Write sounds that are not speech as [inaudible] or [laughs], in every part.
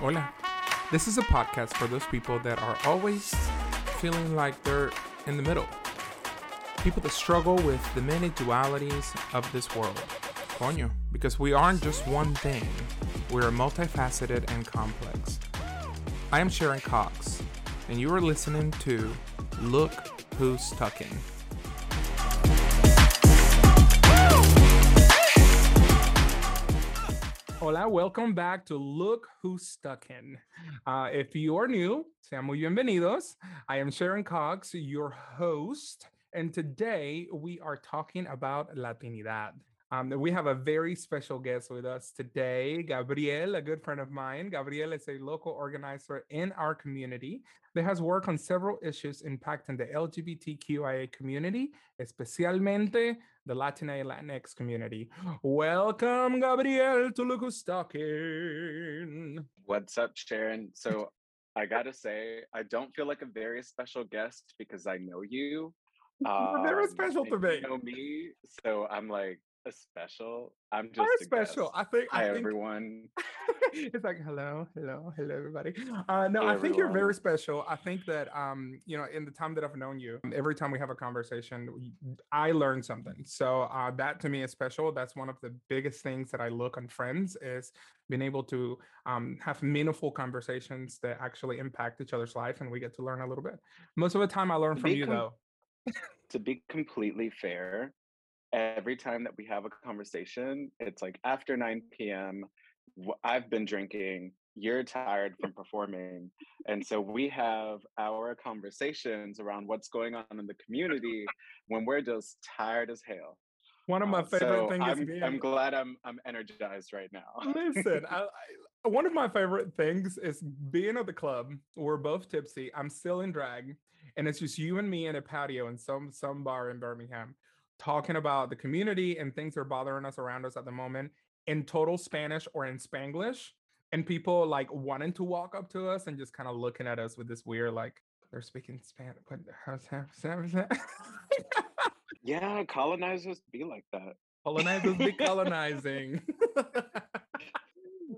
Hola. This is a podcast for those people that are always feeling like they're in the middle. People that struggle with the many dualities of this world. Coño, because we aren't just one thing, we're multifaceted and complex. I am Sharon Cox, and you are listening to Look Who's Tucking. Hola, welcome back to Look Who's Stuck In. Uh, if you are new, sean muy bienvenidos. I am Sharon Cox, your host, and today we are talking about Latinidad. Um, we have a very special guest with us today, Gabriel, a good friend of mine. Gabriel is a local organizer in our community that has worked on several issues impacting the LGBTQIA community, especialmente the Latina and Latinx community. Welcome, Gabriel, to Look Who's Talking. What's up, Sharon? So I gotta say, I don't feel like a very special guest because I know you. Um, special to me. You know me, so I'm like a special. I'm just a special. guest. I think. Hi, I think everyone. [laughs] it's like hello, hello, hello, everybody. Uh, no, Hey, I think you're very special. I think that um, you know, in the time that I've known you, every time we have a conversation, I learn something. So uh, that to me is special. That's one of the biggest things that I look on friends is being able to um, have meaningful conversations that actually impact each other's life, and we get to learn a little bit. Most of the time, I learn from you com- though. To be completely fair, every time that we have a conversation, it's like after 9 p.m. I've been drinking. You're tired from performing, and so we have our conversations around what's going on in the community when we're just tired as hell. One of my Uh, favorite so things is I'm being I'm glad I'm I'm energized right now. Listen, I, I, one of my favorite things is being at the club. We're both tipsy. I'm still in drag, and it's just you and me in a patio in some some bar in Birmingham, talking about the community and things that are bothering us around us at the moment in total Spanish or in Spanglish, and people like wanting to walk up to us and just kind of looking at us with this weird like they're speaking Spanish. What? How's that? yeah, colonizers be like that. Colonizers decolonizing. [laughs]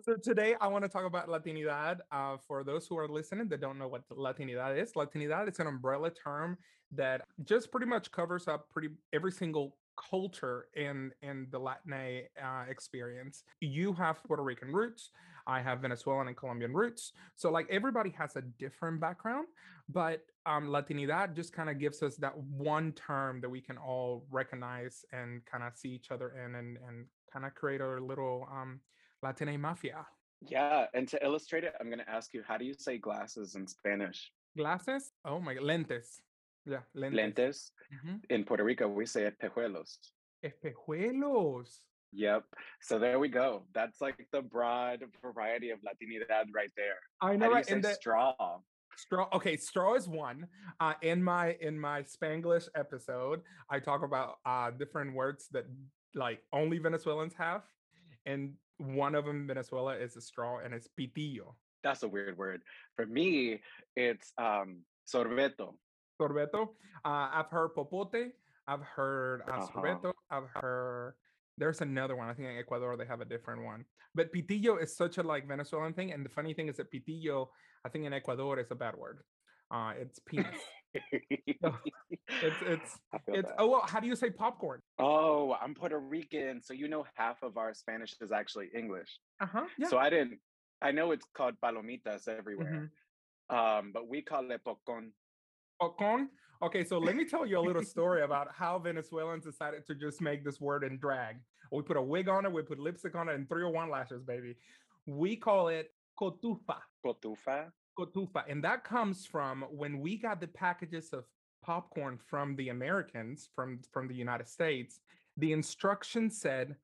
so today I want to talk about Latinidad. Uh, for those who are listening that don't know what Latinidad is, Latinidad is an umbrella term that just pretty much covers up pretty every single culture in in the Latin uh, experience. You have Puerto Rican roots. I have Venezuelan and Colombian roots. So like everybody has a different background, but um, Latinidad just kind of gives us that one term that we can all recognize and kind of see each other in and, and kind of create our little um, Latina mafia. Yeah, and to illustrate it, I'm going to ask you, how do you say glasses in Spanish? Glasses? Oh my, lentes. Yeah, lentes. Lentes. Mhm. In Puerto Rico, we say espejuelos. Espejuelos. Yep. So there we go. That's like the broad variety of Latinidad right there. I How know, you right? In the straw? straw. Okay, straw is one. Uh, in my in my Spanglish episode, I talk about uh different words that like only Venezuelans have, and one of them Venezuela is a straw, and it's pitillo. That's a weird word. For me, it's um, sorbeto. sorbeto. Uh, I've heard popote. I've heard uh, Uh-huh. sorbeto. I've heard there's another one. I think in Ecuador they have a different one. But pitillo is such a like Venezuelan thing, and the funny thing is that pitillo, I think in Ecuador is a bad word. Uh, it's penis. No, [laughs] it's it's [laughs] it's. Oh well, how do you say popcorn? Oh, I'm Puerto Rican, so you know half of our Spanish is actually English. Uh huh. Yeah. So I didn't. I know it's called palomitas everywhere, Mhm. um, but we call it pocon. Popcorn. Okay, so let me tell you a little story [laughs] about how Venezuelans decided to just make this word in drag. We put a wig on it, we put lipstick on it, and 301 lashes, baby. We call it cotufa. Cotufa. Cotufa. And that comes from when we got the packages of popcorn from the Americans, from, from the United States, the instruction said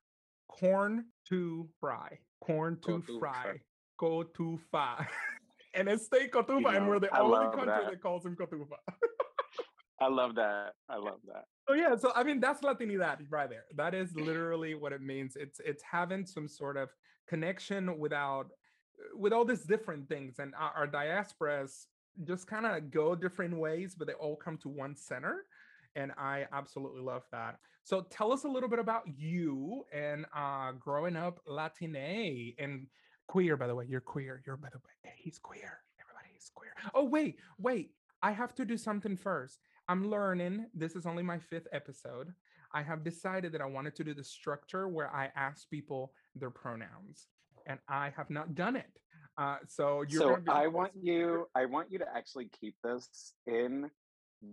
corn to fry. Corn to Cotufa. fry. Cotufa. [laughs] and it's stay cotufa, and know, we're the I only country that. that calls him cotufa. [laughs] I love that. I love that. So yeah, so I mean that's Latinidad right there. That is literally what it means. It's it's having some sort of connection without with all these different things, and our, our diasporas just kind of go different ways, but they all come to one center. And I absolutely love that. So tell us a little bit about you and uh, growing up Latine and queer, by the way. You're queer. You're by the way. He's queer. Everybody is queer. Oh wait, wait. I have to do something first. I'm learning. This is only my fifth episode. I have decided that I wanted to do the structure where I ask people their pronouns, and I have not done it. Uh, so you're. So I want you. I want you to actually keep this in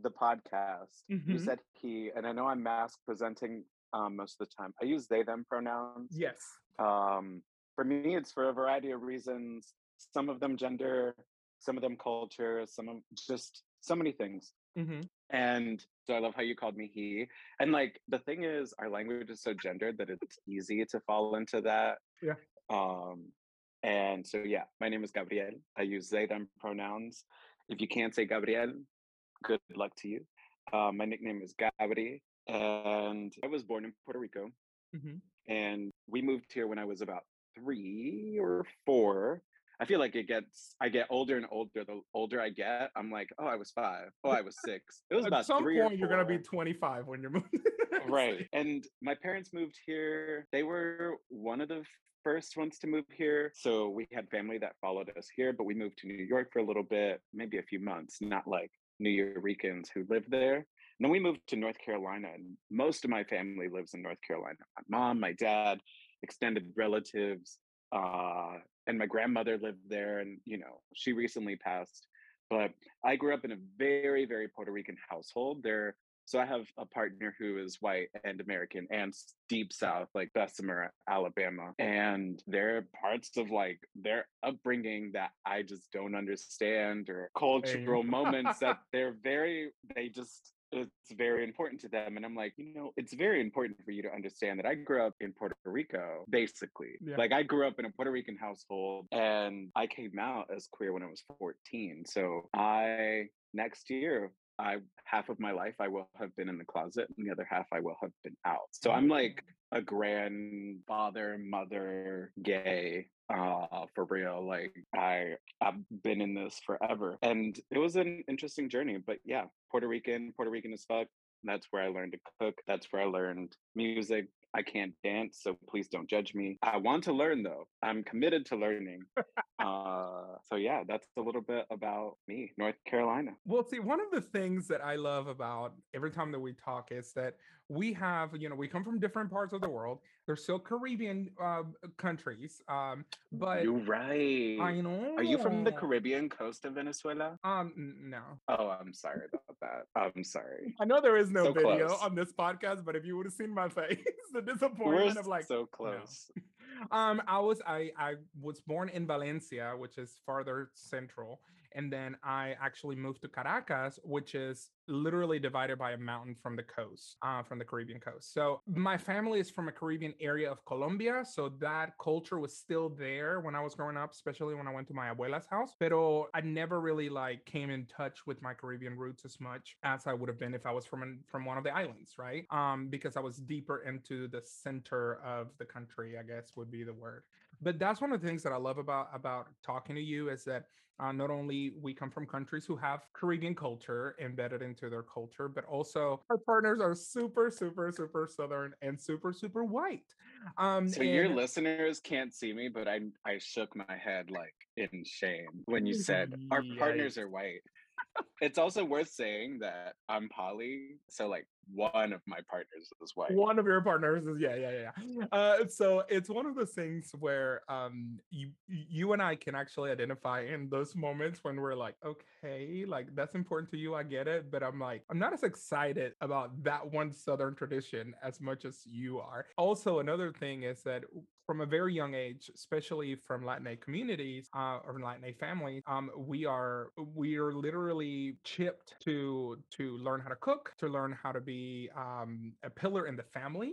the podcast. You Mhm. said he, and I know I'm mask presenting um, most of the time. I use they them pronouns. Yes. Um, for me, it's for a variety of reasons. Some of them gender, some of them culture, some of just so many things. hmm And so I love how you called me he. And like the thing is, our language is so gendered that it's easy to fall into that. Yeah. Um, and so yeah, my name is Gabriel. I use they them pronouns. If you can't say Gabriel, good luck to you. Uh, my nickname is Gabri, and I was born in Puerto Rico. hmm And we moved here when I was about three or four. I feel like it gets I get older and older. The older I get, I'm like, oh, I was five. Oh, I was six. It was At about some three point, you're gonna be 25 when you're moving. [laughs] right. And my parents moved here. They were one of the first ones to move here. So we had family that followed us here, but we moved to New York for a little bit, maybe a few months, not like New Yorkers who lived there. And then we moved to North Carolina, and most of my family lives in North Carolina. My mom, my dad, extended relatives, uh, and my grandmother lived there. And you know, she recently passed. But I grew up in a very, very Puerto Rican household. There so I have a partner who is white and American and deep south, like Bessemer, Alabama. And there are parts of like their upbringing that I just don't understand or cultural moments that [laughs] they're very, they just, it's very important to them. And I'm like, you know, it's very important for you to understand that I grew up in Puerto Rico, basically. Yeah. Like I grew up in a Puerto Rican household and I came out as queer when I was 14. So I, next year, I half of my life I will have been in the closet and the other half I will have been out. So I'm mm. like a grandfather, mother, gay, uh, for real. Like I I've been in this forever. And it was an interesting journey. But yeah, Puerto Rican, Puerto Rican as fuck. That's where I learned to cook. That's where I learned music. I can't dance, so please don't judge me. I want to learn though. I'm committed to learning. uh, so yeah, that's a little bit about me, North Carolina. Well, see, one of the things that I love about every time that we talk is that we have, you know, we come from different parts of the world. They're still Caribbean uh, countries, um, but You're right. I know. Are you from the Caribbean coast of Venezuela? Um, no. Oh, I'm sorry about that. I'm sorry. I know there is no So video close. on this podcast, but if you would have seen my [laughs] face, the We're disappointment of like, so close. [laughs] um, I was I I was born in Valencia, which is farther central, and then I actually moved to Caracas, which is literally divided by a mountain from the coast, uh, from the Caribbean coast. So my family is from a Caribbean area of Colombia, so that culture was still there when I was growing up, especially when I went to my abuela's house. Pero I never really like came in touch with my Caribbean roots as much as I would have been if I was from an, from one of the islands, right? Um, because I was deeper into the center of the country, I guess would be the word. But that's one of the things that I love about about talking to you is that uh, not only we come from countries who have Caribbean culture embedded into their culture, but also our partners are super, super, super southern and super, super white. Um, So your listeners can't see me, but I I shook my head like in shame when you said our partners are white. It's also worth saying that I'm poly, so like one of my partners is white. one of your partners is yeah yeah yeah uh so it's one of those things where um you you and i can actually identify in those moments when we're like okay like that's important to you i get it but i'm like i'm not as excited about that one southern tradition as much as you are also another thing is that from a very young age, especially from Latinx communities uh, or Latinx families, um, we are we are literally chipped to to learn how to cook, to learn how to be um, a pillar in the family,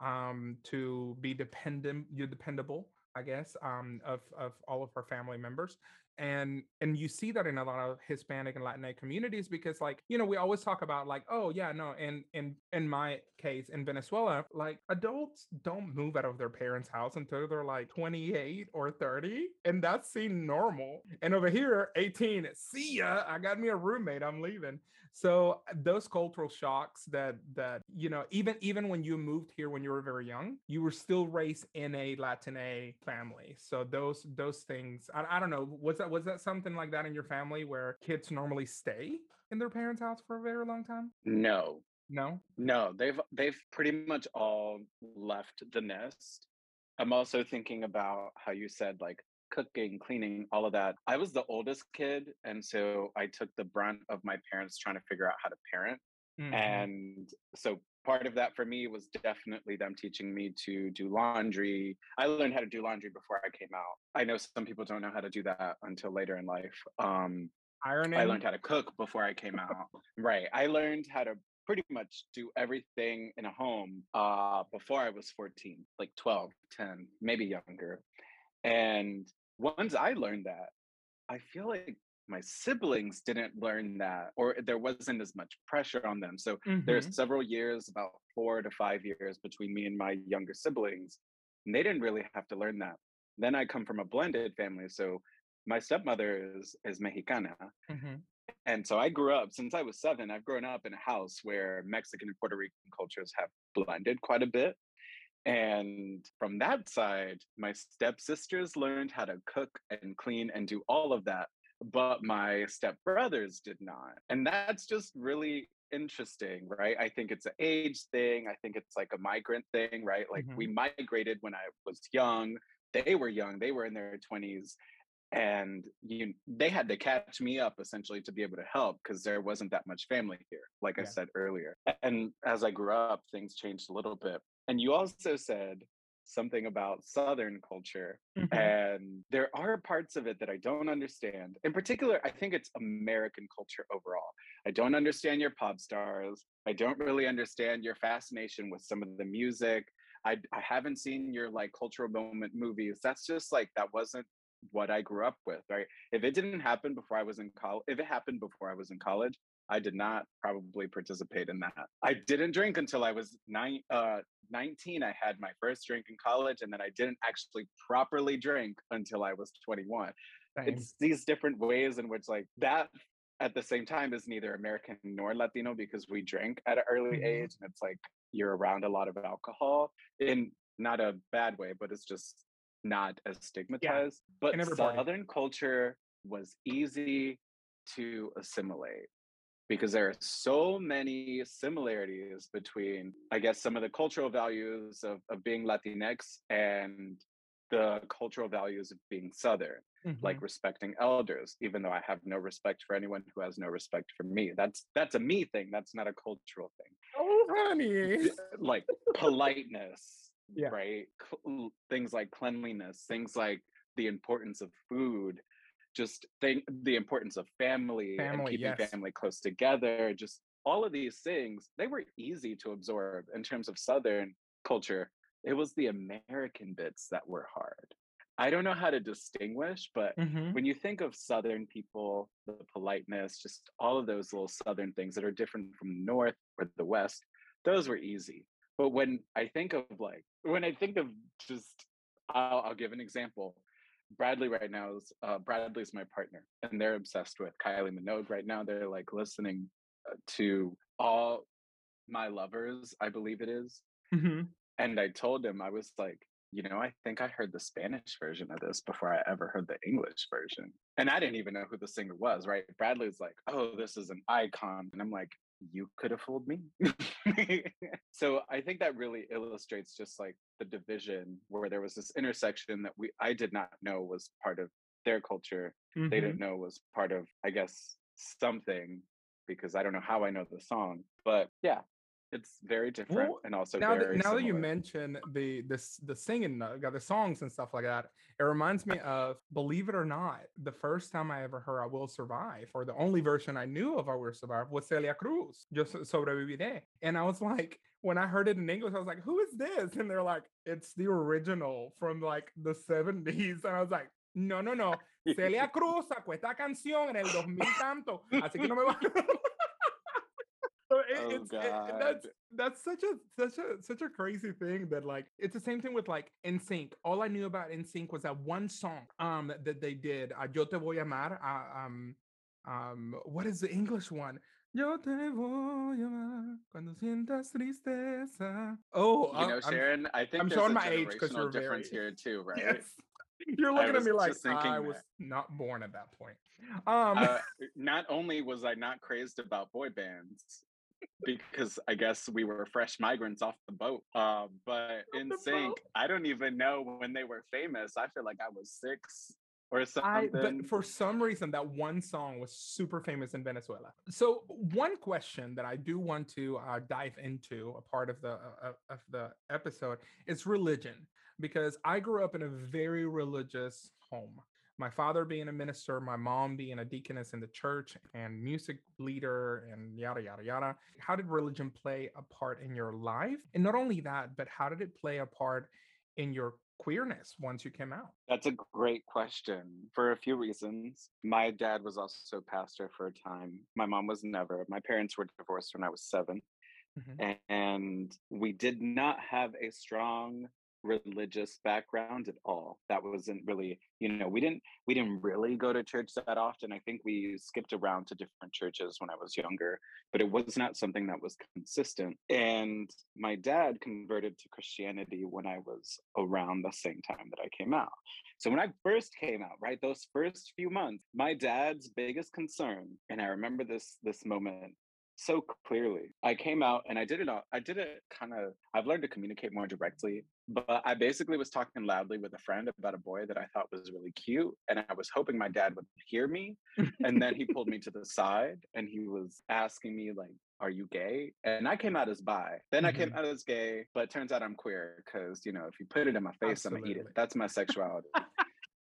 um, to be dependent, you're dependable. I guess um, of of all of our family members. and and you see that in a lot of hispanic and latinx communities because like you know we always talk about like oh yeah no and in in my case in venezuela like adults don't move out of their parents house until they're like 28 or 30 and that's seen normal and over here 18 see ya i got me a roommate i'm leaving so uh, those cultural shocks that that you know even even when you moved here when you were very young you were still raised in a latina family. So those those things I, I don't know was that was that something like that in your family where kids normally stay in their parents house for a very long time? No. No? No they've they've pretty much all left the nest. I'm also thinking about how you said like cooking, cleaning, all of that. I was the oldest kid. And so I took the brunt of my parents trying to figure out how to parent. Mm-hmm. And so part of that for me was definitely them teaching me to do laundry. I learned how to do laundry before I came out. I know some people don't know how to do that until later in life. Um, Ironing. I learned how to cook before I came out. right. I learned how to pretty much do everything in a home uh, before I was 14, like 12, 10, maybe younger. And once I learned that, I feel like my siblings didn't learn that or there wasn't as much pressure on them. So mm-hmm. there's several years, about four to five years between me and my younger siblings, and they didn't really have to learn that. Then I come from a blended family. So my stepmother is is Mexicana. Mm-hmm. And so I grew up since I was seven, I've grown up in a house where Mexican and Puerto Rican cultures have blended quite a bit. And from that side, my stepsisters learned how to cook and clean and do all of that, but my stepbrothers did not. And that's just really interesting, right? I think it's an age thing. I think it's like a migrant thing, right? Like mm-hmm. we migrated when I was young. They were young, they were in their 20s. And you, they had to catch me up essentially to be able to help because there wasn't that much family here, like yeah. I said earlier. And as I grew up, things changed a little bit. And you also said something about Southern culture. Mm-hmm. And there are parts of it that I don't understand. In particular, I think it's American culture overall. I don't understand your pop stars. I don't really understand your fascination with some of the music. I, I haven't seen your like cultural moment movies. That's just like, that wasn't what I grew up with, right? If it didn't happen before I was in college, if it happened before I was in college, I did not probably participate in that. I didn't drink until I was nine, uh, 19. I had my first drink in college, and then I didn't actually properly drink until I was 21. Same. It's these different ways in which, like, that at the same time is neither American nor Latino because we drink at an early mm-hmm. age, and it's like you're around a lot of alcohol in not a bad way, but it's just not as stigmatized. Yeah. But Southern culture was easy to assimilate because there are so many similarities between, I guess, some of the cultural values of, of being Latinx and the cultural values of being Southern, mm-hmm. like respecting elders, even though I have no respect for anyone who has no respect for me. That's that's a me thing. That's not a cultural thing. Oh, honey. like politeness, [laughs] yeah. right? Cl- things like cleanliness, things like the importance of food, just think the importance of family, family and keeping yes. family close together, just all of these things, they were easy to absorb in terms of Southern culture. It was the American bits that were hard. I don't know how to distinguish, but mm-hmm. when you think of Southern people, the politeness, just all of those little Southern things that are different from the North or the West, those were easy. But when I think of like, when I think of just, I'll, I'll give an example. Bradley right now is uh, Bradley's my partner, and they're obsessed with Kylie Minogue right now. They're like listening uh, to all my lovers, I believe it is. Mm-hmm. And I told him I was like, you know, I think I heard the Spanish version of this before I ever heard the English version, and I didn't even know who the singer was. Right? Bradley's like, oh, this is an icon, and I'm like, you could have fooled me. [laughs] so I think that really illustrates just like the division where there was this intersection that we I did not know was part of their culture. Mm-hmm. They didn't know was part of, I guess, something because I don't know how I know the song. But yeah, it's very different well, and also now that, now that you mention the this the singing uh, the songs and stuff like that it reminds me of believe it or not the first time i ever heard i will survive or the only version i knew of i will survive was celia cruz just sobreviviré and i was like when i heard it in english i was like who is this and they're like it's the original from like the 70s and i was like No, no, no. [laughs] Celia Cruz sacó esta canción en el 2000 tanto, así que no me va. [laughs] [laughs] It- Oh, it's, it- that's that's such a such a such a crazy thing that like it's the same thing with like NSYNC. All I knew about NSYNC was that one song um that, they did, uh, Yo te voy a amar. Uh, um um what is the English one? Yo te voy a amar cuando sientas tristeza. Oh, You know, I'm- Sharon, I think I'm showing my age because you're difference very- here too, [laughs] right? Yes. You're looking at me like I was that. not born at that point. Um uh, not only was I not crazed about boy bands, because I guess we were fresh migrants off the boat, uh, but in sync. I don't even know when they were famous. I feel like I was six or I, something. but for some reason, that one song was super famous in Venezuela. So, one question that I do want to uh, dive into, a part of the uh, uh, of the episode, is religion, because I grew up in a very religious home. My father being a minister, my mom being a deaconess in the church and music leader, and yada yada yada. How did religion play a part in your life? And not only that, but how did it play a part in your queerness once you came out? That's a great question for a few reasons. My dad was also pastor for a time. My mom was never. My parents were divorced when I was 7 Mhm. and we did not have a strong religious background at all. That wasn't really you know we didn't we didn't really go to church that often. I think we skipped around to different churches when i was younger but it was not something that was consistent. And my dad converted to christianity when i was around the same time that i came out. So when I first came out, right, those first few months, my dad's biggest concern, and I remember this this moment so clearly. I came out and I did it I did it kind of I've learned to communicate more directly, but I basically was talking loudly with a friend about a boy that I thought was really cute and I was hoping my dad would hear me and then he pulled me to the side and he was asking me like are you gay? And I came out as bi. Then I came Mhm. out as gay, but turns out I'm queer because, you know, if you put it in my face, I'm gonna eat it. That's my sexuality.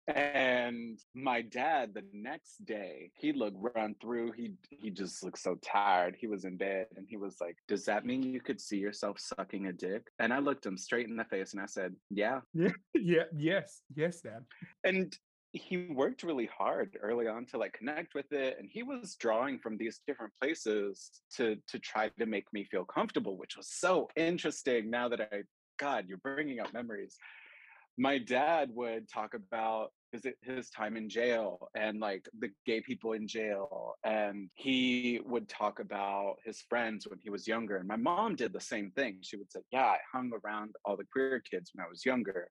And my dad the next day he'd look run through he he just looked so tired he was in bed and he was like does that mean you could see yourself sucking a dick? And i looked him straight in the face and i said yeah. Yeah, [laughs] yeah, yes, yes, Dad. and he worked really hard early on to like connect with it and he was drawing from these different places to to try to make me feel comfortable which was so interesting now that i god you're bringing up memories. My dad would talk about his, his time in jail and like the gay people in jail and he would talk about his friends when he was younger and my mom did the same thing. She would say yeah i hung around all the queer kids when i was younger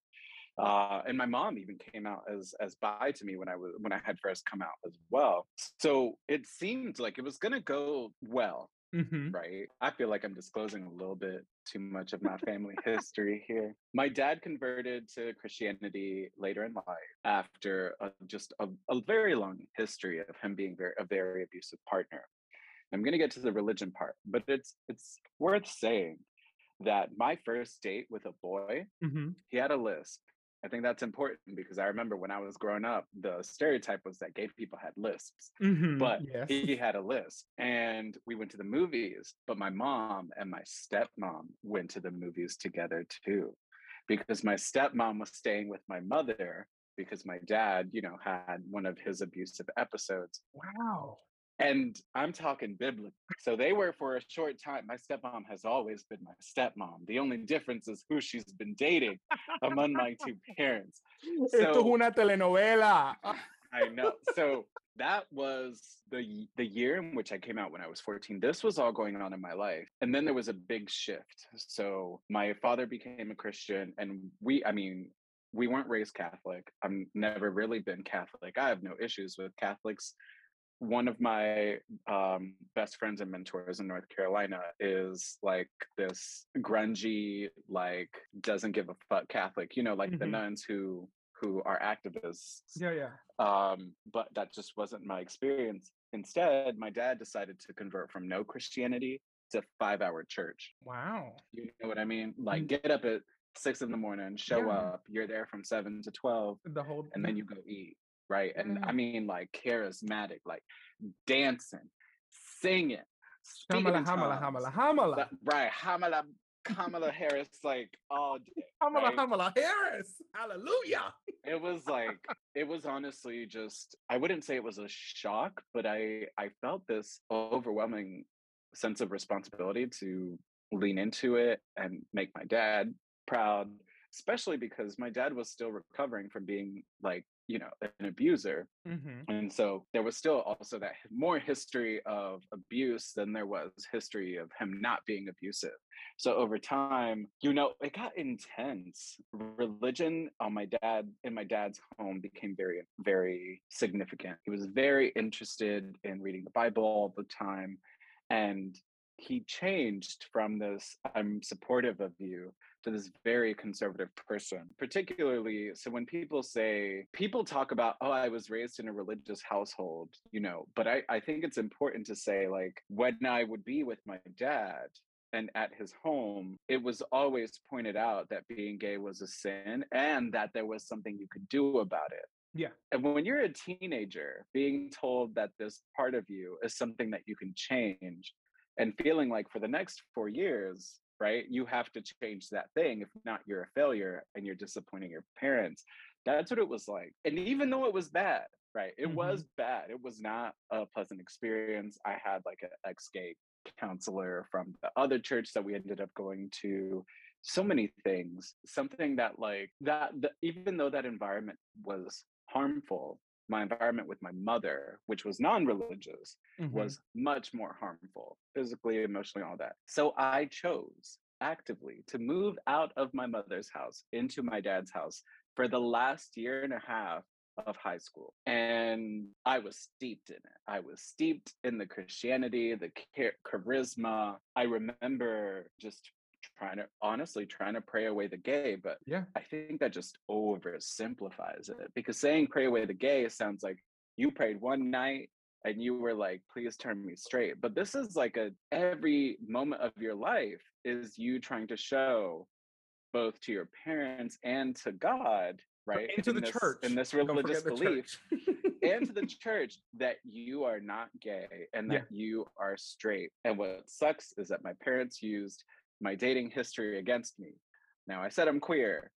uh, and my mom even came out as as bi to me when I was when I had first come out as well. So it seemed like it was gonna go well, Mhm. right? I feel like I'm disclosing a little bit too much of my family [laughs] history here. My dad converted to Christianity later in life after a, just a, a very long history of him being very, a very abusive partner. I'm going to get to the religion part, but it's it's worth saying that my first date with a boy, Mhm. he had a lisp. I think that's important because I remember when I was growing up, the stereotype was that gay people had lisps Mhm. but yes. he had a lisp. and we went to the movies but my mom and my stepmom went to the movies together too because my stepmom was staying with my mother because my dad you know had one of his abusive episodes wow. And i'm talking biblical so they were for a short time my stepmom has always been my stepmom the only difference is who she's been dating among my two parents Esto es So- una telenovela. Ah. I know. So that was the the year in which I came out when I was 14. This was all going on in my life. And then there was a big shift. So my father became a Christian and we I mean, we weren't raised Catholic. I've never really been Catholic. I have no issues with Catholics. One of my um, best friends and mentors in North Carolina is like this grungy, like doesn't give a fuck Catholic. You know, like the Mhm. nuns who who are activists Yeah, yeah. um, but that just wasn't my experience. Instead, my dad decided to convert from no Christianity to five hour church. Wow. You know what I mean? Like, Mm. get up at six in the morning, show Yeah. up, you're there from seven to 12, The whole and then you go eat. Right. And I mm. mean, like, charismatic, like dancing, singing, speaking Hamala, hamala, hamala, hamala. Right. Hamala Kamala Harris like all day. Kamala right? Kamala Harris. Hallelujah. It was like it was honestly just I wouldn't say it was a shock, but I I felt this overwhelming sense of responsibility to lean into it and make my dad proud, especially because my dad was still recovering from being like you know an abuser. Mhm. and so there was still also that more history of abuse than there was history of him not being abusive. So over time you know it got intense. Religion on my dad in my dad's home became very very significant. He was very interested in reading the bible all the time and he changed from this i'm supportive of you to this very conservative person particularly so when people say people talk about oh i was raised in a religious household you know but i i think it's important to say like when i would be with my dad and at his home it was always pointed out that being gay was a sin and that there was something you could do about it Yeah. and when you're a teenager being told that this part of you is something that you can change and feeling like for the next four years right? You have to change that thing if not you're a failure and you're disappointing your parents. That's what it was like. And even though it was bad right? It was mm-hmm. bad. It was not a pleasant experience. I had like an ex-gay counselor from the other church that we ended up going to. So many things. Something that like that the, even though that environment was harmful my environment with my mother which was non-religious Mhm. was much more harmful physically, emotionally, all that. So I chose actively to move out of my mother's house into my dad's house for the last year and a half of high school. And I was steeped in it. I was steeped in the Christianity, the char- charisma. I remember just trying to honestly trying to pray away the gay, but Yeah. I think that just oversimplifies it because saying pray away the gay sounds like you prayed one night and you were like please turn me straight but this is like a every moment of your life is you trying to show both to your parents and to god right Into in the this, church. in this religious belief and to the [laughs] church that you are not gay and Yeah. that you are straight and what sucks is that my parents used my dating history against me. Now i said i'm queer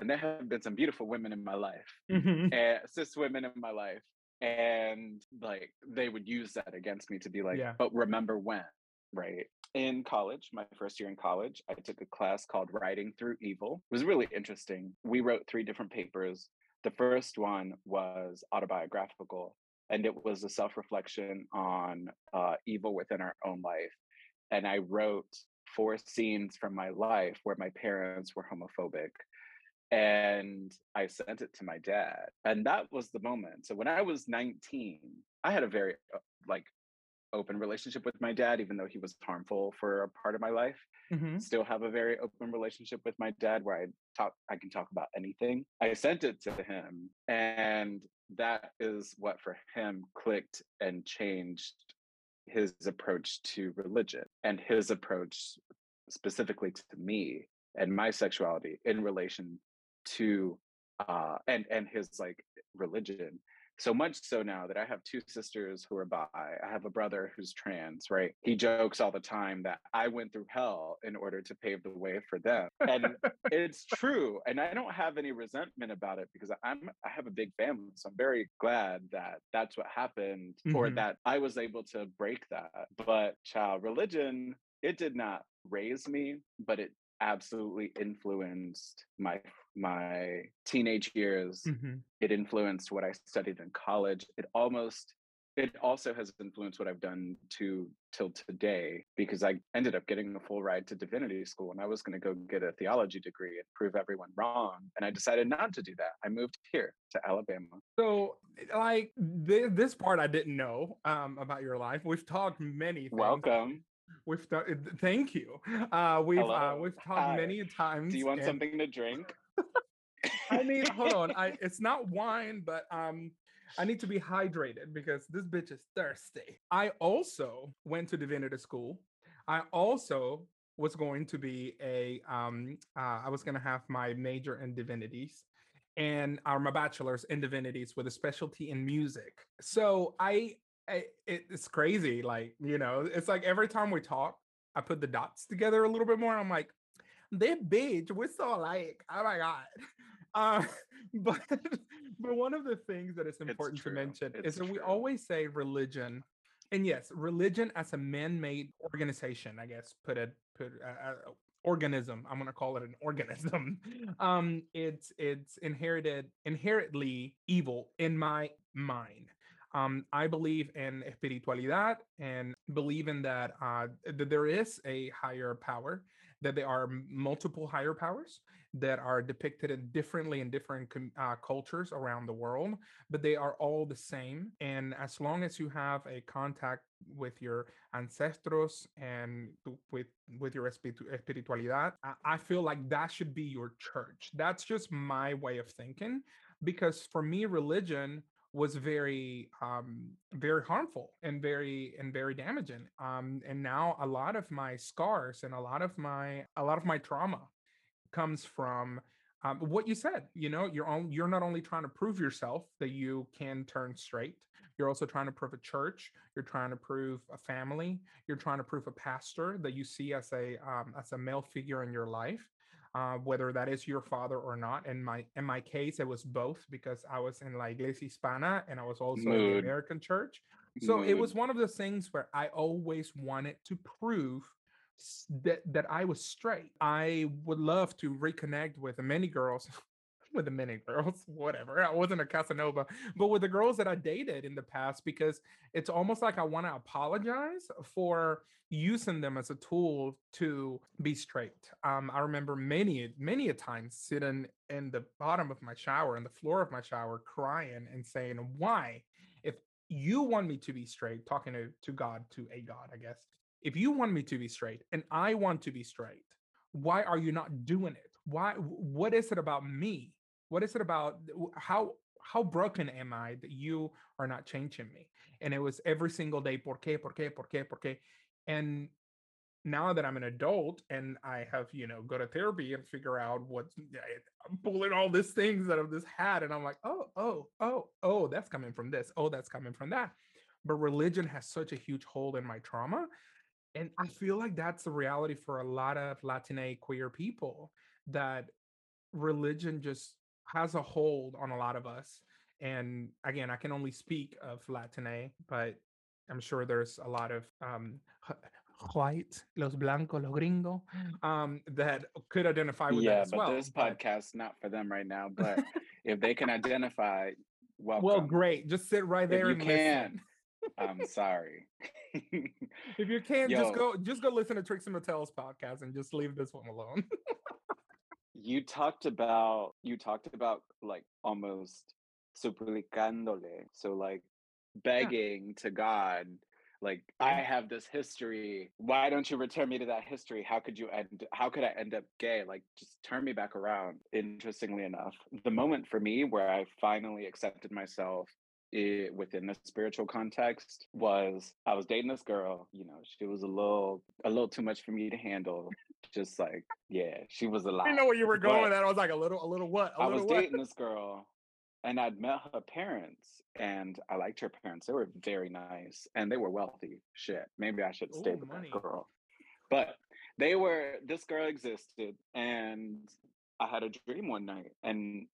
and there have been some beautiful women in my life Mhm. and cis women in my life and like they would use that against me to be like Yeah. but remember when right? In college my first year in college i took a class called writing through evil. It was really interesting. We wrote three different papers. The first one was autobiographical and it was a self-reflection on uh, evil within our own life. And i wrote four scenes from my life where my parents were homophobic and I sent it to my dad. And that was the moment. So when I was 19, I had a very uh, like open relationship with my dad even though he was harmful for a part of my life. Mhm. Still have a very open relationship with my dad where I talk I can talk about anything. I sent it to him and that is what for him clicked and changed his approach to religion and his approach specifically to me and my sexuality in relation to uh and and his like religion so much so now that i have two sisters who are bi i have a brother who's trans right he jokes all the time that i went through hell in order to pave the way for them and it's true and i don't have any resentment about it because i'm i have a big family so i'm very glad that that's what happened or Mhm. that i was able to break that but child religion it did not raise me but it absolutely influenced my my teenage years Mhm. it influenced what i studied in college it almost it also has influenced what i've done to till today because i ended up getting a full ride to divinity school and i was going to go get a theology degree and prove everyone wrong and i decided not to do that i moved here to alabama So, like th- this part, I didn't know um, about your life. We've talked many. Things. welcome We've talked. Thank you. Uh, we've uh, we've talked Hi. many times. do you want and- something to drink [laughs] I mean, hold on. I [laughs] it's not wine, but um, I need to be hydrated because this bitch is thirsty. I also went to divinity school. I also was going to be a um, uh, I was gonna have my major in divinities and uh, my bachelor's in divinities with a specialty in music. So I it, it's crazy. Like you know, it's like every time we talk, I put the dots together a little bit more. I'm like, this bitch, we're so alike. Oh my god. [laughs] Uh, [laughs] but but one of the things that is important to mention it's is that true. we always say religion, and yes, religion as a man-made organization. I guess put it put uh, organism. I'm gonna call it an organism. [laughs] Um, it's it's inherited inherently evil in my mind. Um, I believe in espiritualidad and believe in that uh, that there is a higher power, that there are multiple higher powers that are depicted in differently in different uh, cultures around the world, but they are all the same. And as long as you have a contact with your ancestros and with with your espiritu- espiritualidad, I feel like that should be your church. That's just my way of thinking, because for me, religion was very um very harmful and very and very damaging um and now a lot of my scars and a lot of my a lot of my trauma comes from um, what you said you know you're on you're not only trying to prove yourself that you can turn straight you're also trying to prove a church you're trying to prove a family you're trying to prove a pastor that you see as a um, as a male figure in your life uh, whether that is your father or not. In my in my case, it was both because I was in La Iglesia Hispana and I was also in the American church. So it was one of those things where I always wanted to prove that that I was straight. I would love to reconnect with many girls. With the many girls, [laughs] whatever. I wasn't a Casanova, but with the girls that I dated in the past, because it's almost like I want to apologize for using them as a tool to be straight. Um, I remember many, many a time sitting in the bottom of my shower, in the floor of my shower, crying and saying, "Why, if you want me to be straight, talking to, to God, to a God, I guess, if you want me to be straight and I want to be straight, why are you not doing it? Why? What is it about me? What is it about how?" How broken am I that you are not changing me? And it was every single day, por qué, por qué, por qué, por qué. And now that I'm an adult and I have, you know, go to therapy and figure out what's eh, I'm pulling all these things out of this hat, and I'm like, oh, oh, oh, oh, that's coming from this. Oh, that's coming from that. But religion has such a huge hold in my trauma. And I feel like that's the reality for a lot of Latina queer people that religion just has a hold on a lot of us. And again, I can only speak of Latina, but I'm sure there's a lot of um, white, los blancos, los gringos, um, that could identify with that yeah, as well. this but- this podcast not for them right now. But if they can identify, welcome. well, great. Just sit right there. If you and can, listen. I'm sorry. [laughs] If you can't, just go just go listen to Trixie Mattel's podcast and just leave this one alone. [laughs] you talked about you talked about like almost suplicándole, so like begging to God, like I have this history. Why don't you return me to that history? How could you end? How could I end up gay? Like just turn me back around. Interestingly enough, the moment for me where I finally accepted myself i within the spiritual context was I was dating this girl. You know, she was a little a little too much for me to handle. Just like yeah, she was a lot. I didn't know where you were going with that. I was like, a little, a little what? A I little was what? dating this girl and I'd met her parents and I liked her parents. They were very nice and they were wealthy. Shit. Maybe I should stay Ooh, with money. that girl. But they were this girl existed and I had a dream one night and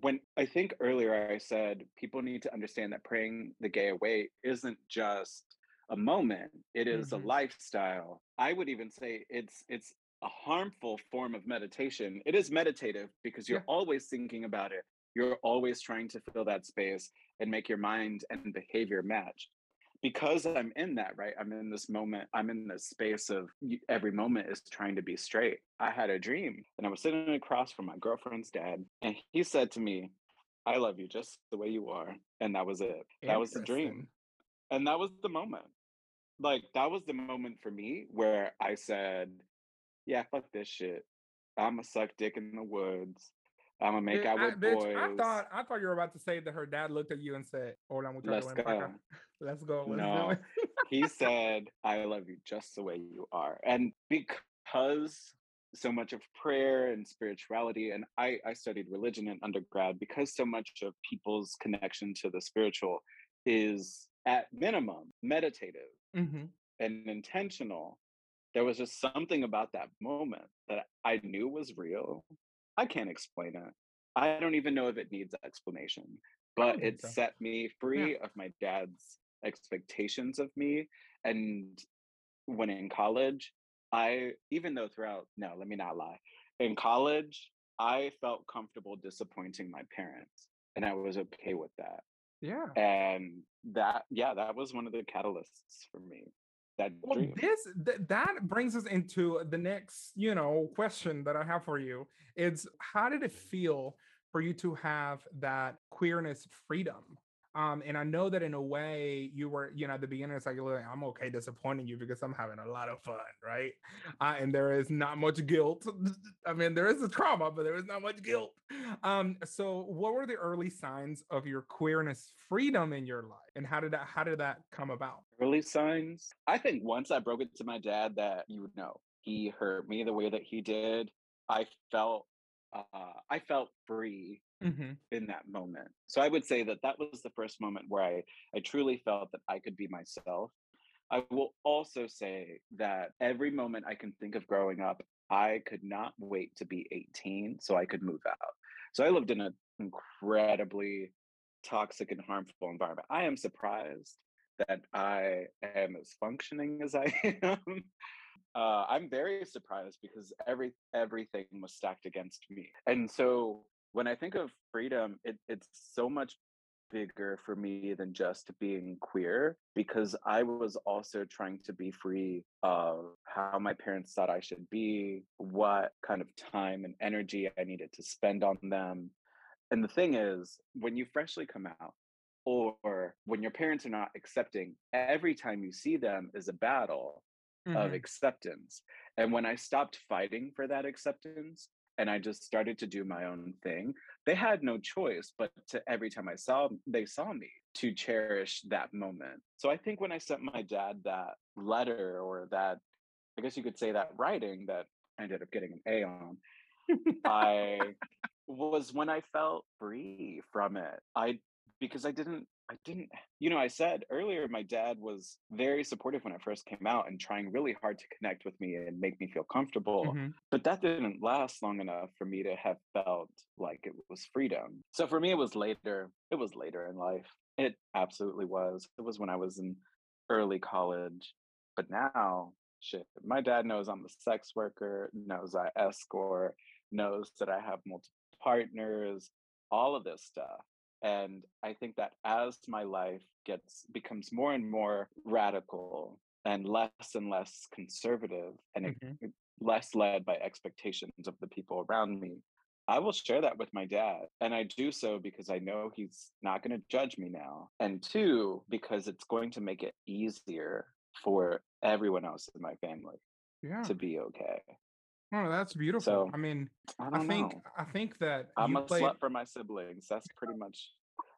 when I think earlier I said people need to understand that praying the gay away isn't just a moment it is Mhm. a lifestyle i would even say it's it's a harmful form of meditation it is meditative because you're Yeah. always thinking about it you're always trying to fill that space and make your mind and behavior match because i'm in that right i'm in this moment i'm in this space of every moment is trying to be straight. I had a dream and i was sitting across from my girlfriend's dad and he said to me i love you just the way you are and that was it. That was the dream. And that was the moment. Like that was the moment for me where i said yeah fuck this shit. I'ma suck dick in the woods i'ma make Bitch, out I, with bitch, boys I thought I thought you were about to say that her dad looked at you and said, "Hola, muchacho, [laughs] let's go Let's go. Let's No. it." he [laughs] said i love you just the way you are and because so much of prayer and spirituality and i i studied religion in undergrad because so much of people's connection to the spiritual is at minimum meditative Mhm. and intentional there was just something about that moment that I knew was real. I can't explain it. I don't even know if it needs explanation, but it so. set me free yeah. of my dad's expectations of me. And when in college, I, even though throughout, no, let me not lie. In college, I felt comfortable disappointing my parents, and I was okay with that. Yeah. And that, yeah, that was one of the catalysts for me. That well, dream. this th- that brings us into the next, you know, question that I have for you. Is how did it feel for you to have that queerness freedom? Um, and I know that in a way you were, you know, at the beginning, it's like, I'm okay disappointing you because I'm having a lot of fun, right? Uh, and there is not much guilt. [laughs] I mean, there is a trauma, but there is not much guilt. Um, so what were the early signs of your queerness freedom in your life? And how did that how did that come about? Early signs. I think once I broke it to my dad that you know he hurt me the way that he did, I felt uh, I felt free mm-hmm. in that moment. So I would say that that was the first moment where I, I truly felt that I could be myself. I will also say that every moment I can think of growing up, I could not wait to be 18 so I could move out. So I lived in an incredibly toxic and harmful environment. I am surprised that I am as functioning as I [laughs] am uh, I'm very surprised because every everything was stacked against me. And so when I think of freedom, it, it's so much bigger for me than just being queer because I was also trying to be free of how my parents thought I should be, what kind of time and energy I needed to spend on them. And the thing is, when you freshly come out, or when your parents are not accepting, every time you see them is a battle mm-hmm. of acceptance. And when I stopped fighting for that acceptance and I just started to do my own thing, they had no choice but to every time I saw they saw me to cherish that moment. So I think when I sent my dad that letter or that I guess you could say that writing that I ended up getting an A on, I was when I felt free from it. I because I didn't I didn't, you know, I said earlier, my dad was very supportive when I first came out and trying really hard to connect with me and make me feel comfortable. Mm-hmm. But that didn't last long enough for me to have felt like it was freedom. So for me, it was later. It was later in life. It absolutely was. It was when I was in early college. But now, shit, my dad knows I'm a sex worker, knows I escort, knows that I have multiple partners, all of this stuff and i think that as my life gets becomes more and more radical and less and less conservative and mm-hmm. less led by expectations of the people around me I will share that with my dad. And I do so because I know he's not going to judge me now. And two, because it's going to make it easier for everyone else in my family yeah. to be okay. Oh, that's beautiful. So, I mean, I, I think know. I think that I'm a played... slut for my siblings. That's pretty much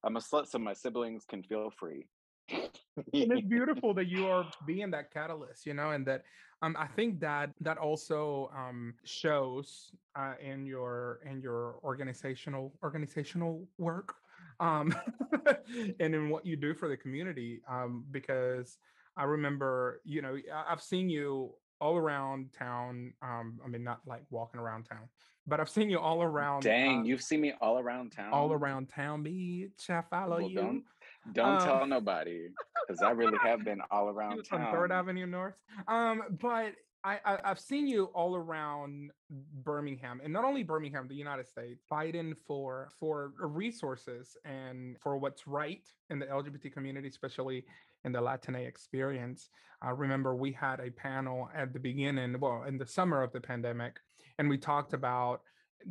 I'm a slut so my siblings can feel free. [laughs] and it's beautiful that you are [laughs] being that catalyst, you know, and that um I think that that also um shows uh in your in your organizational organizational work um [laughs] and in what you do for the community um because I remember, you know, I've seen you all around town. Um, I mean, not like walking around town, but I've seen you all around. Dang, uh, you've seen me all around town. All around town, bitch. I follow well, you. Don't don't uh, tell nobody, because I really have [laughs] been all around town. On Third Avenue North. Um, but I, I have seen you all around Birmingham, and not only Birmingham, the United States, fighting for for resources and for what's right in the LGBT community, especially in the Latina experience. I remember we had a panel at the beginning, well, in the summer of the pandemic, and we talked about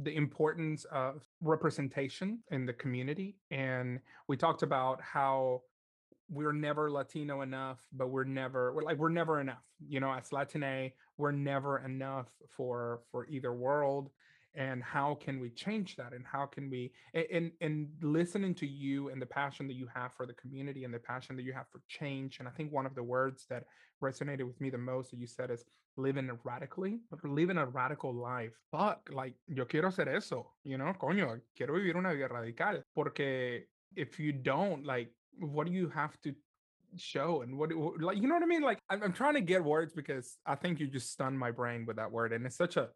the importance of representation in the community. And we talked about how we're never Latino enough, but we're never we're like we're never enough. You know, as Latine, we're never enough for for either world and how can we change that? And how can we and and listening to you and the passion that you have for the community and the passion that you have for change and i think one of the words that resonated with me the most that you said is living radically living a radical life. Fuck like yo quiero hacer eso you know coño quiero vivir una vida radical. Porque if you don't like what do you have to show? And what, like you know what I mean? Like I'm, I'm trying to get words because I think you just stunned my brain with that word, and it's such a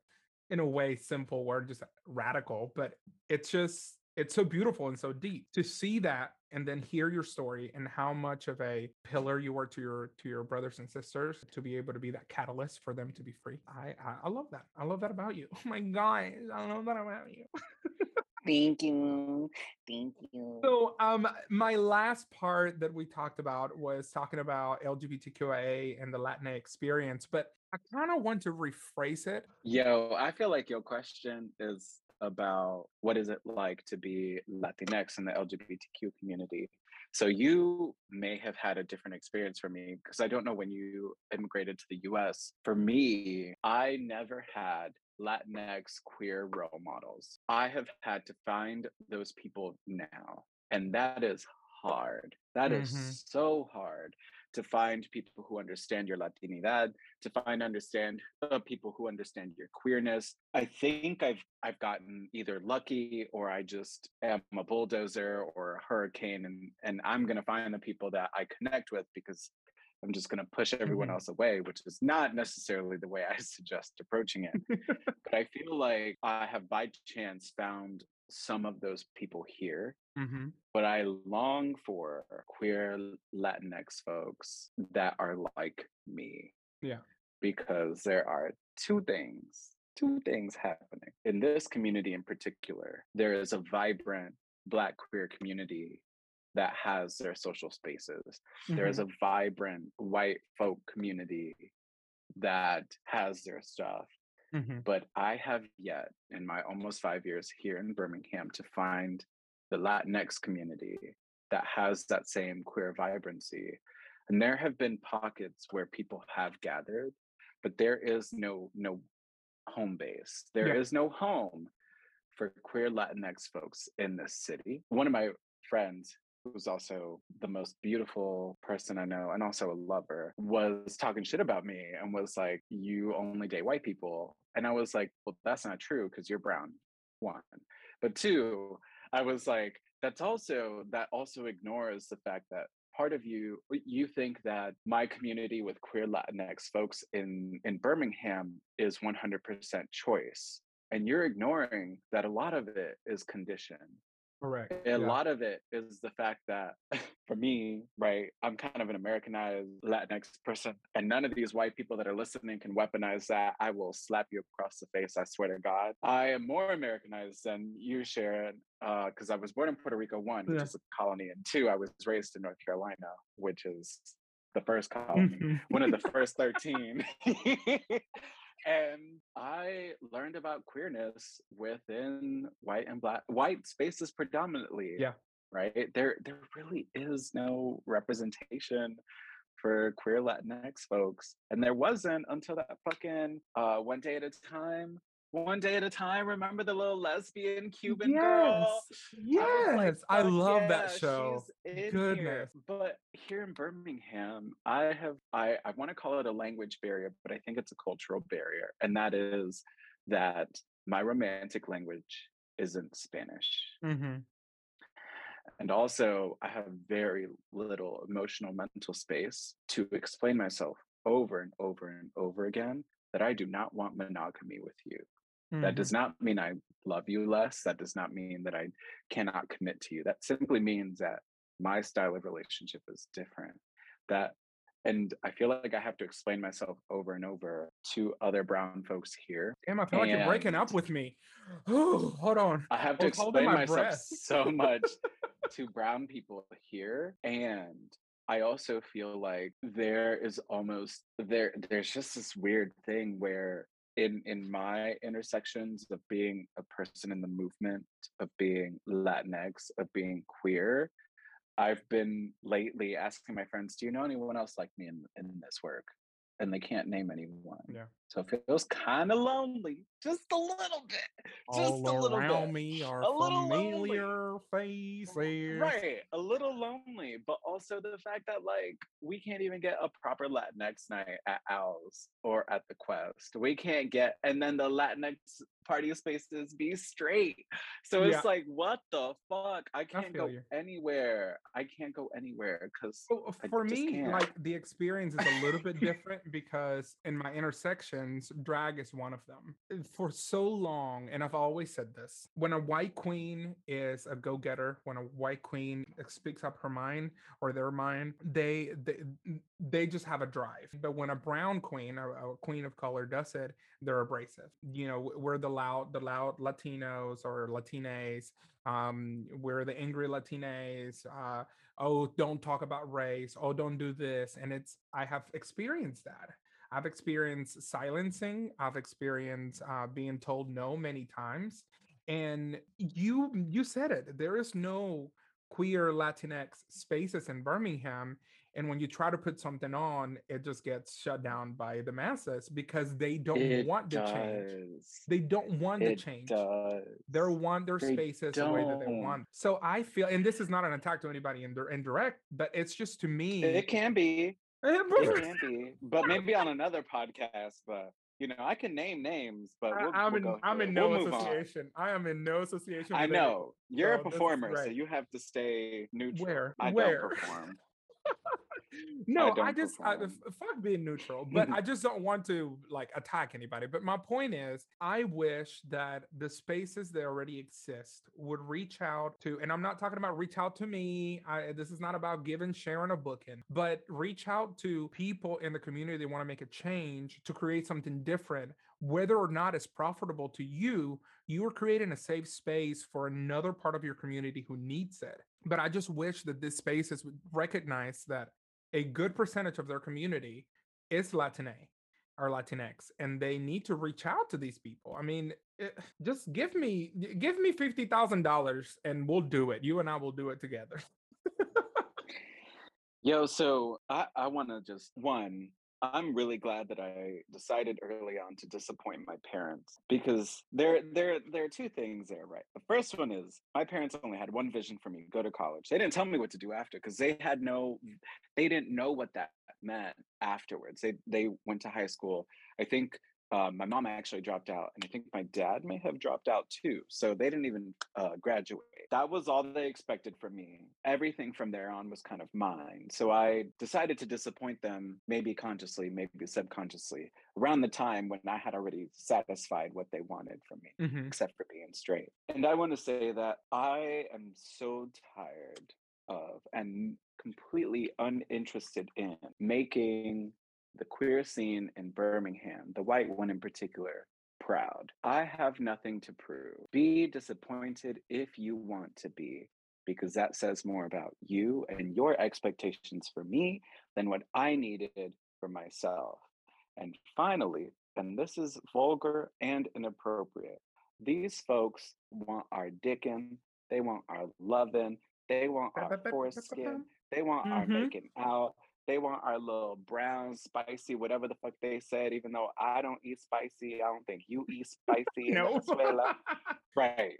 in a way simple word, just radical, but it's just it's so beautiful and so deep to see that and then hear your story and how much of a pillar you were to your to your brothers and sisters to be able to be that catalyst for them to be free. I I, I love that. I love that about you. [laughs] Oh my god, I love that about you. Thank you. Thank you. So, um, my last part that we talked about was talking about LGBTQIA and the Latina experience, but I kind of want to rephrase it. Yo, I feel like your question is about what is it like to be Latinx in the LGBTQ community. So you may have had a different experience for me because I don't know when you immigrated to the US. For me, I never had Latinx queer role models. I have had to find those people now. And that is hard. That mm-hmm. is so hard to find people who understand your Latinidad, to find understand uh, people who understand your queerness. I think I've I've gotten either lucky or I just am a bulldozer or a hurricane, and and I'm gonna find the people that I connect with because I'm just going to push everyone mm-hmm. else away, which is not necessarily the way I [laughs] suggest approaching it. [laughs] but I feel like I have by chance found some of those people here. Mm-hmm. But I long for queer Latinx folks that are like me. Yeah. Because there are two things, two things happening. In this community in particular, there is a vibrant Black queer community that has their social spaces. Mm-hmm. There is mm-hmm. a vibrant white folk community that has their stuff. Mm-hmm. But I have yet, in my almost five years here in Birmingham, to find the Latinx community that has that same queer vibrancy. And there have been pockets where people have gathered, but there is no no home base. There yeah. is no home for queer Latinx folks in this city. One of my friends who's also the most beautiful person I know and also a lover, was talking shit about me and was like, You only date white people. And I was like, Well, that's not true because you're brown, one. But two, I was like, That's also, that also ignores the fact that part of you you think that my community with queer latinx folks in in birmingham is 100% choice and you're ignoring that a lot of it is condition Correct. A yeah. lot of it is the fact that [laughs] for me, right, I'm kind of an Americanized Latinx person, and none of these white people that are listening can weaponize that. I will slap you across the face, I swear to God. I am more Americanized than you, Sharon, because uh, I was born in Puerto Rico, one, which is a colony, and two, I was raised in North Carolina, which is the first colony, one of the [laughs] first 13. [laughs] and I learned about queerness within white and black white spaces predominantly. Yeah. Right. There there really is no representation for queer Latinx folks. And there wasn't until that fucking uh one day at a time one day at a time. Remember the little lesbian Cuban yes. girl? Yes, I, like, I love yeah, that show. Goodness. Here. But here in Birmingham, I have I, I want to call it a language barrier, but I think it's a cultural barrier. And that is that my romantic language isn't Spanish. Mm-hmm. And also, I have very little emotional mental space to explain myself over and over and over again that I do not want monogamy with you. Mm-hmm. That does not mean I love you less. That does not mean that I cannot commit to you. That simply means that my style of relationship is different. That and I feel like I have to explain myself over and over to other brown folks here. Damn, I feel and like you're breaking up with me. Oh, [sighs] hold on. I have to explain myself so much [laughs] to brown people here. And I also feel like there is almost there there's just this weird thing where in in my intersections of being a person in the movement of being latinx of being queer i've been lately asking my friends do you know anyone else like me in, in this work? And they can't name anyone. Yeah so it feels kind of lonely just a little bit just All a little around bit me are a familiar faces. Right, a little lonely, but also the fact that like we can't even get a proper Latinx night at Owls or at the Quest. We can't get, and then the Latinx party spaces be straight. So it's Yeah. like, what the fuck? I can't feel go you. anywhere. I can't go anywhere because So oh, for me, can't. like the experience is a little bit different because in my [laughs] intersections, drag is one of them. Uh, For so long, and I've always said this: when a white queen is a go-getter, when a white queen speaks up her mind or their mind, they they they just have a drive. But when a brown queen, a, a queen of color, does it, they're abrasive. You know, we're the loud, the loud Latinos or Latinas. Um, we're the angry Latines. Uh, oh don't talk about race oh don't do this and it's i have experienced that i've experienced silencing i've experienced uh, being told no many times and you you said it there is no queer latinx spaces in birmingham and when you try to put something on it just gets shut down by the masses because they don't it want the does. change they don't want the It change does. they want their They spaces the way that they want. So I feel, and this is not an attack to anybody in indirect, but it's just to me. It can be. Eh, It can be, but maybe on another podcast. But you know, I can name names, but I- we'll, I'm we'll in. I'm in no We'll association. I am in no association. I know you're so a performer, so you have to stay neutral. Where? I Where? don't perform. [laughs] No, I, don't just I, fuck being neutral, but mm-hmm. I just don't want to like attack anybody. But my point is, I wish that the spaces that already exist would reach out to, and I'm not talking about reach out to me. I, this is not about giving Sharon a booking, but reach out to people in the community that want to make a change to create something different. Whether or not it's profitable to you, you are creating a safe space for another part of your community who needs it. But I just wish that this spaces would recognize that a good percentage of their community is Latine or Latinx, and they need to reach out to these people. I mean, it, just give me give me fifty thousand dollars, and we'll do it. You and I will do it together. [laughs] Yo, so I, I want to just one. I'm really glad that I decided early on to disappoint my parents because there there there are two things there, right? The first one is my parents only had one vision for me: go to college. They didn't tell me what to do after because they had no, they didn't know what that meant afterwards. They they went to high school. I think uh, my mom actually dropped out, and I think my dad may have dropped out too. So they didn't even uh, graduate. That was all they expected from me. Everything from there on was kind of mine. So I decided to disappoint them, maybe consciously, maybe subconsciously, around the time when I had already satisfied what they wanted from me, Mhm. except for being straight. And I want to say that I am so tired of and completely uninterested in making the queer scene in Birmingham, the white one in particular, proud. I have nothing to prove. Be disappointed if you want to be, because that says more about you and your expectations for me than what I needed for myself. And finally, and this is vulgar and inappropriate, these folks want our dickin', they want our lovin', they want our foreskin, they want our Mhm. making out. They want our little brown, spicy, whatever the fuck they said, even though I don't eat spicy. I don't think you eat spicy in. Venezuela. [laughs] Right.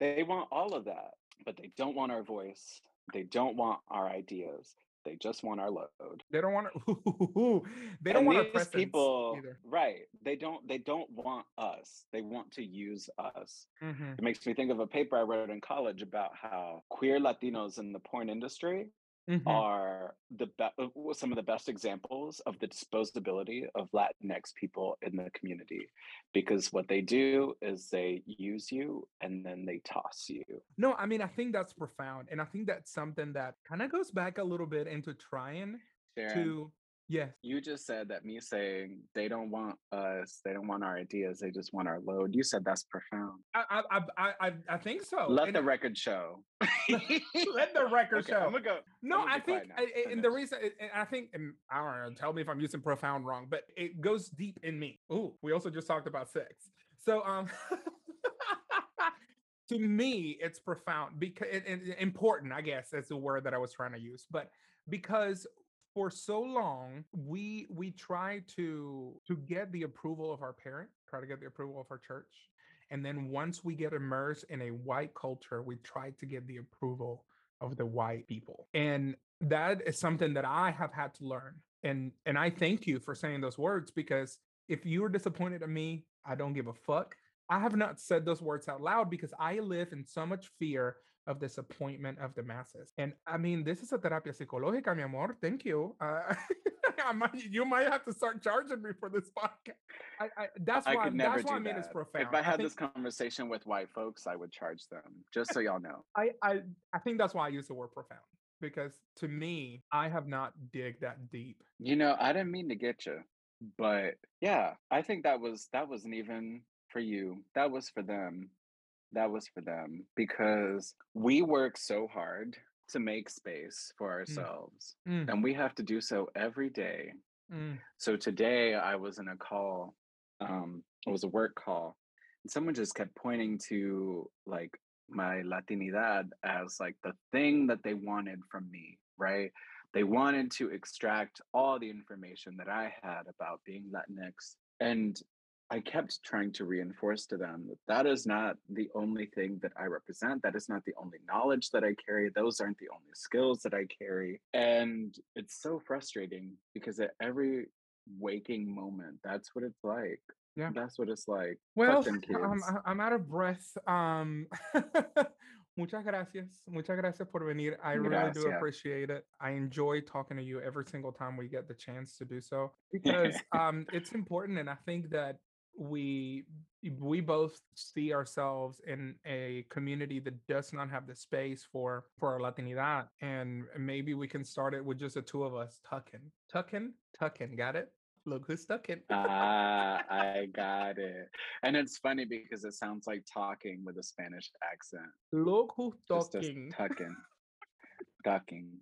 They want all of that, but they don't want our voice. They don't want our ideas. They just want our load. they don't want to. [laughs] they don't And want these people, either. right? They don't. They don't want us. They want to use us. Mhm. It makes me think of a paper I wrote in college about how queer Latinos in the porn industry Mhm. are the be- some of the best examples of the disposability of Latinx people in the community, because what they do is they use you and then they toss you. No, I mean, I think that's profound. And I think that's something that kind of goes back a little bit into trying Sharon, to, yes, you just said that me saying they don't want us, they don't want our ideas, they just want our load. You said that's profound. I, I, I, I, think so. Let And the I- record show. [laughs] [laughs] let the record Okay, show. I'm gonna go. No, gonna I think. I- I- and the reason, and I think, and I don't know, tell me if I'm using profound wrong, but it goes deep in me. Ooh, we also just talked about sex. So, um, [laughs] to me, it's profound because and, and important, I guess, that's the word that I was trying to use. But because for so long, we we try to to get the approval of our parent, try to get the approval of our church, And then once we get immersed in a white culture, we try to get the approval of the white people. And that is something that I have had to learn. And and I thank you for saying those words because if you are disappointed in me, I don't give a fuck. I have not said those words out loud because I live in so much fear of disappointment of the masses. And I mean, this is a terapia psicológica, mi amor. Thank you. Uh, [laughs] might, you might have to start charging me for this [laughs] podcast. I, I, that's why. that's why I mean it's profound. If I had I this conversation with white folks, I would charge them. Just so y'all know. I, I I think that's why I use the word profound because to me, I have not dig that deep. You know, I didn't mean to get you, but yeah, I think that was that wasn't even for you. That was for them. That was for them because we work so hard to make space for mm. ourselves, mm. and we have to do so every day. Mm. So today I was in a call. Um, it was a work call, and someone just kept pointing to like my Latinidad as like the thing that they wanted from me, right? They wanted to extract all the information that I had about being Latinx. And I kept trying to reinforce to them that that is not the only thing that I represent. That is not the only knowledge that I carry. Those aren't the only skills that I carry. And it's so frustrating because at every waking moment, that's what it's like. Yeah. That's what it's like. Well, [laughs] I'm, I'm out of breath. Um, [laughs] muchas gracias. Muchas gracias por venir. I really do appreciate it. I enjoy talking to you every single time we get the chance to do so [laughs] because um, it's important. And I think that we we both see ourselves in a community that does not have the space for for our latinidad and maybe we can start it with just the two of us tucking tucking tucking got it Look who's stuck in. ah, I got it. And it's funny because it sounds like talking with a Spanish accent. Look who's talking. Tucking. Ducking.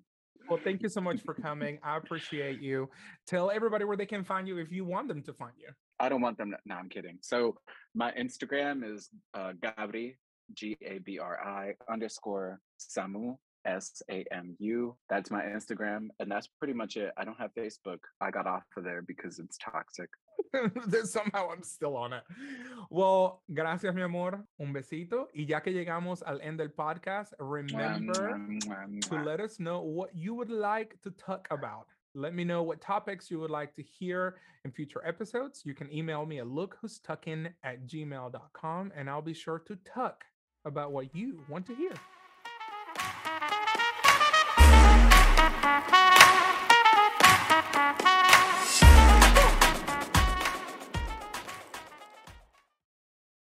Well, thank you so much for coming. I appreciate you. Tell everybody where they can find you if you want them to find you. I don't want them to. No, I'm kidding. So my Instagram is uh, Gabri, G A B R I underscore Samu, S A M U. That's my Instagram. And that's pretty much it. I don't have Facebook. I got off of there because it's toxic. [laughs] Somehow I'm still on it. Well, gracias, mi amor. Un besito. Y ya que llegamos al end del podcast, remember to let us know what you would like to talk about. Let me know what topics you would like to hear in future episodes. You can email me at lookwhostuckin at gmail.com and I'll be sure to tuck about what you want to hear.